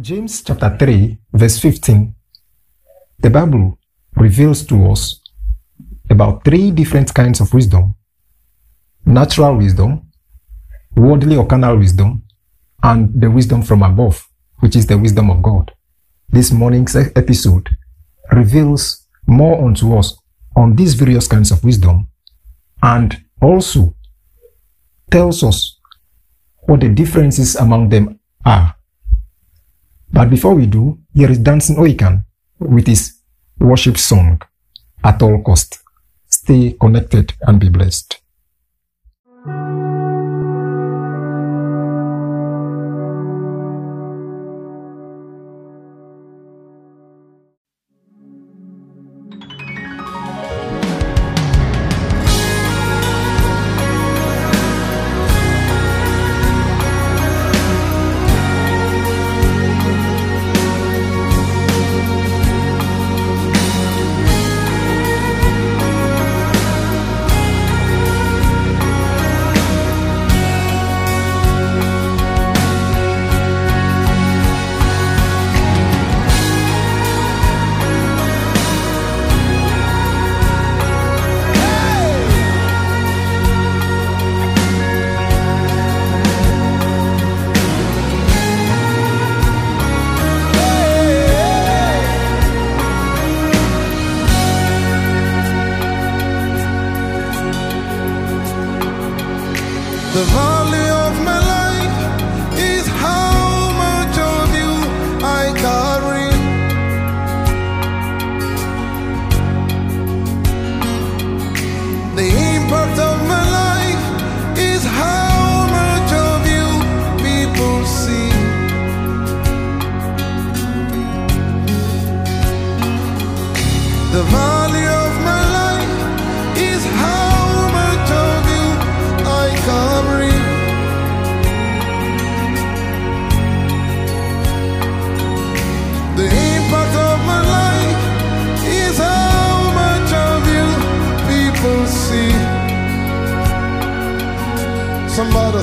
James chapter 3, verse 15, the Bible reveals to us about three different kinds of wisdom natural wisdom, worldly or carnal wisdom, and the wisdom from above, which is the wisdom of God. This morning's episode reveals more unto us on these various kinds of wisdom and also tells us what the differences among them are. But before we do, here is Dancing Oikan with his worship song at all cost. Stay connected and be blessed.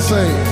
Say,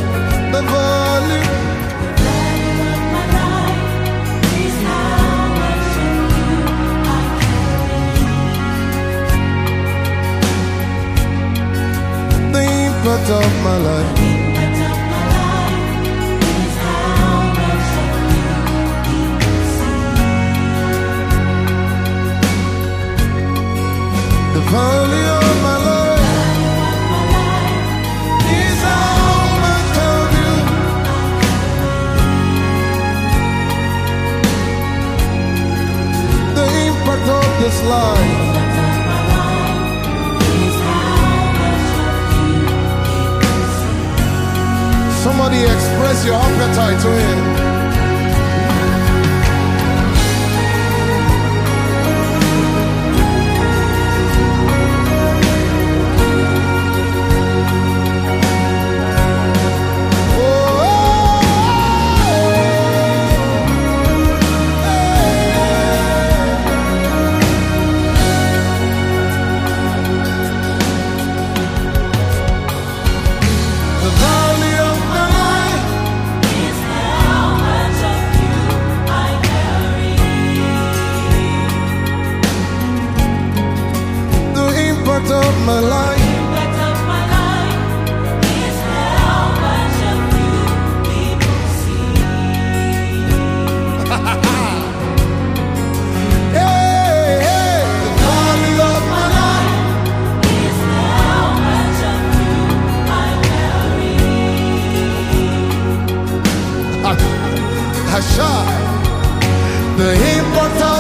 Hashar. The importance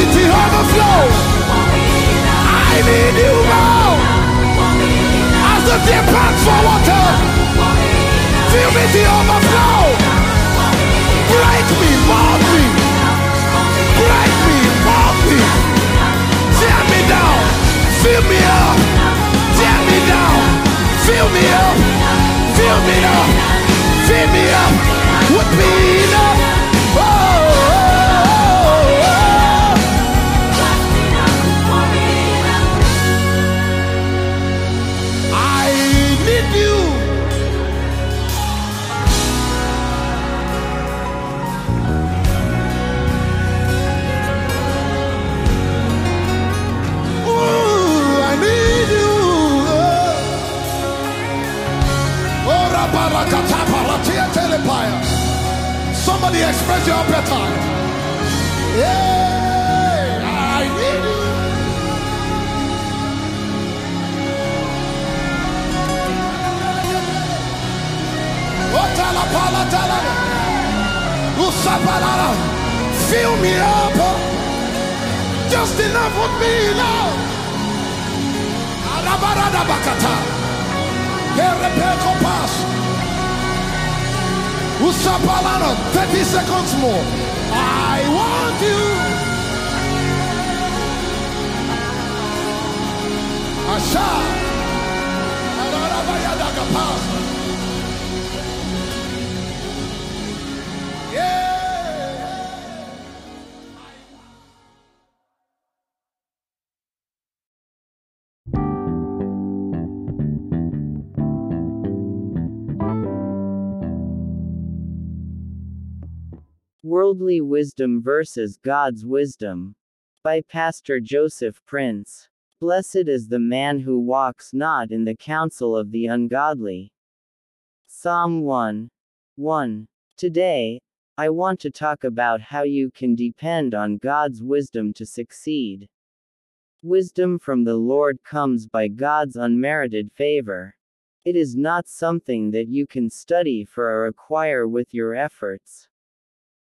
me to overflow. I need you now. As the deer pants for water. Fill me to overflow. Somebody your appetite. Yeah, I need you. Fill me up. Just enough with me now. Arabaradabakata. Herepekopas. Usapalana. 30 seconds more. I want you. Asha. Worldly Wisdom versus God's Wisdom. By Pastor Joseph Prince. Blessed is the man who walks not in the counsel of the ungodly. Psalm 1. 1. Today, I want to talk about how you can depend on God's wisdom to succeed. Wisdom from the Lord comes by God's unmerited favor. It is not something that you can study for or acquire with your efforts.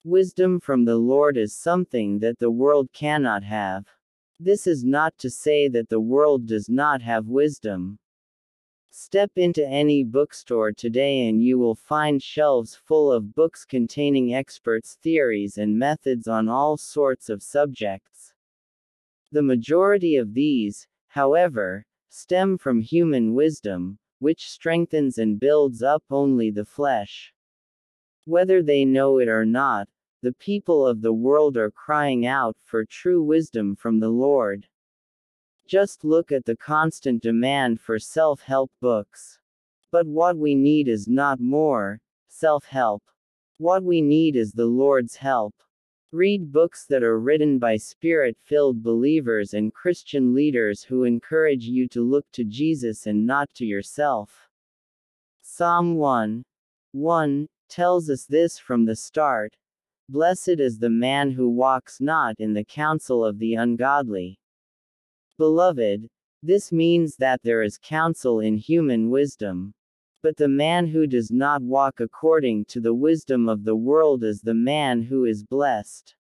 Wisdom from the Lord is something that the world cannot have. This is not to say that the world does not have wisdom. Step into any bookstore today and you will find shelves full of books containing experts' theories and methods on all sorts of subjects. The majority of these, however, stem from human wisdom, which strengthens and builds up only the flesh. Whether they know it or not, the people of the world are crying out for true wisdom from the Lord. Just look at the constant demand for self help books. But what we need is not more self help. What we need is the Lord's help. Read books that are written by spirit filled believers and Christian leaders who encourage you to look to Jesus and not to yourself. Psalm 1 1 tells us this from the start Blessed is the man who walks not in the counsel of the ungodly. Beloved, this means that there is counsel in human wisdom. But the man who does not walk according to the wisdom of the world is the man who is blessed.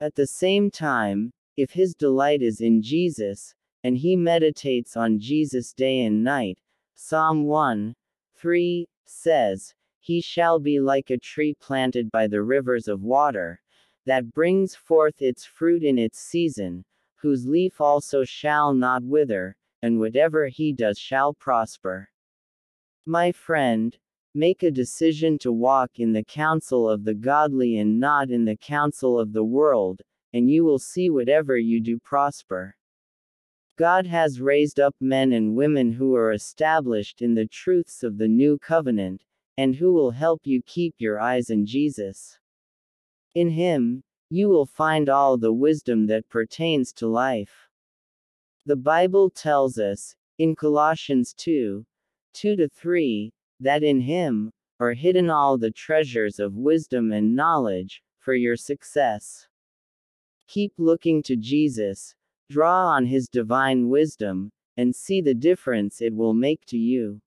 At the same time, if his delight is in Jesus, and he meditates on Jesus day and night, Psalm 1 3 says, He shall be like a tree planted by the rivers of water, that brings forth its fruit in its season, whose leaf also shall not wither, and whatever he does shall prosper. My friend, make a decision to walk in the counsel of the godly and not in the counsel of the world, and you will see whatever you do prosper. God has raised up men and women who are established in the truths of the new covenant, and who will help you keep your eyes on Jesus. In Him, you will find all the wisdom that pertains to life. The Bible tells us, in Colossians 2 2 to 3, that in him are hidden all the treasures of wisdom and knowledge for your success. Keep looking to Jesus, draw on his divine wisdom, and see the difference it will make to you.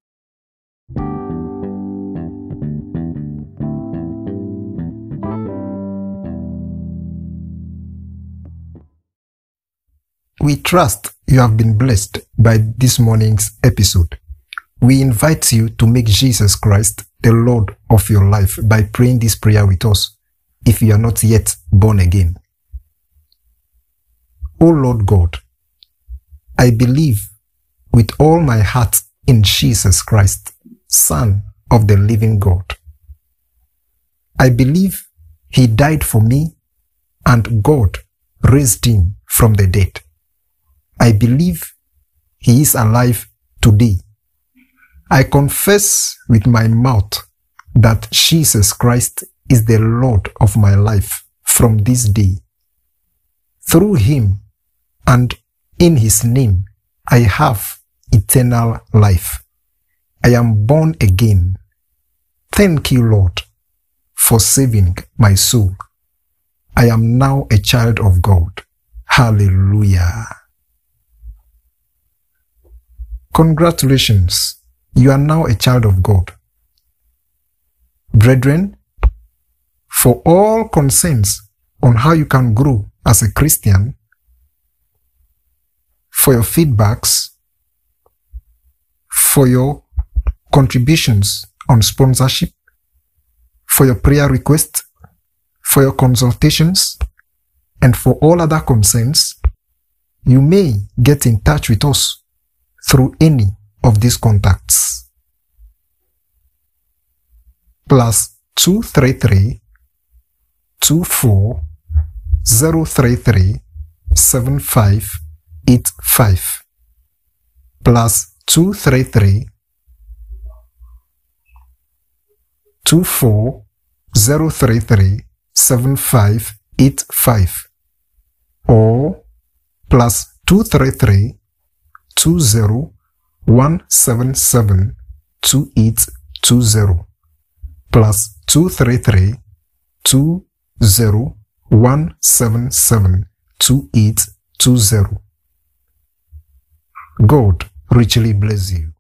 We trust you have been blessed by this morning's episode. We invite you to make Jesus Christ the Lord of your life by praying this prayer with us if you are not yet born again. O Lord God, I believe with all my heart in Jesus Christ, Son of the living God. I believe he died for me and God raised him from the dead. I believe he is alive today. I confess with my mouth that Jesus Christ is the Lord of my life from this day. Through him and in his name, I have eternal life. I am born again. Thank you, Lord, for saving my soul. I am now a child of God. Hallelujah. Congratulations, you are now a child of God. Brethren, for all concerns on how you can grow as a Christian, for your feedbacks, for your contributions on sponsorship, for your prayer requests, for your consultations, and for all other concerns, you may get in touch with us through any of these contacts. Plus 233 24 033 7585 plus 233 24 033 7585 or plus 233 20177 2820 plus 233 20177 2820. God richly bless you.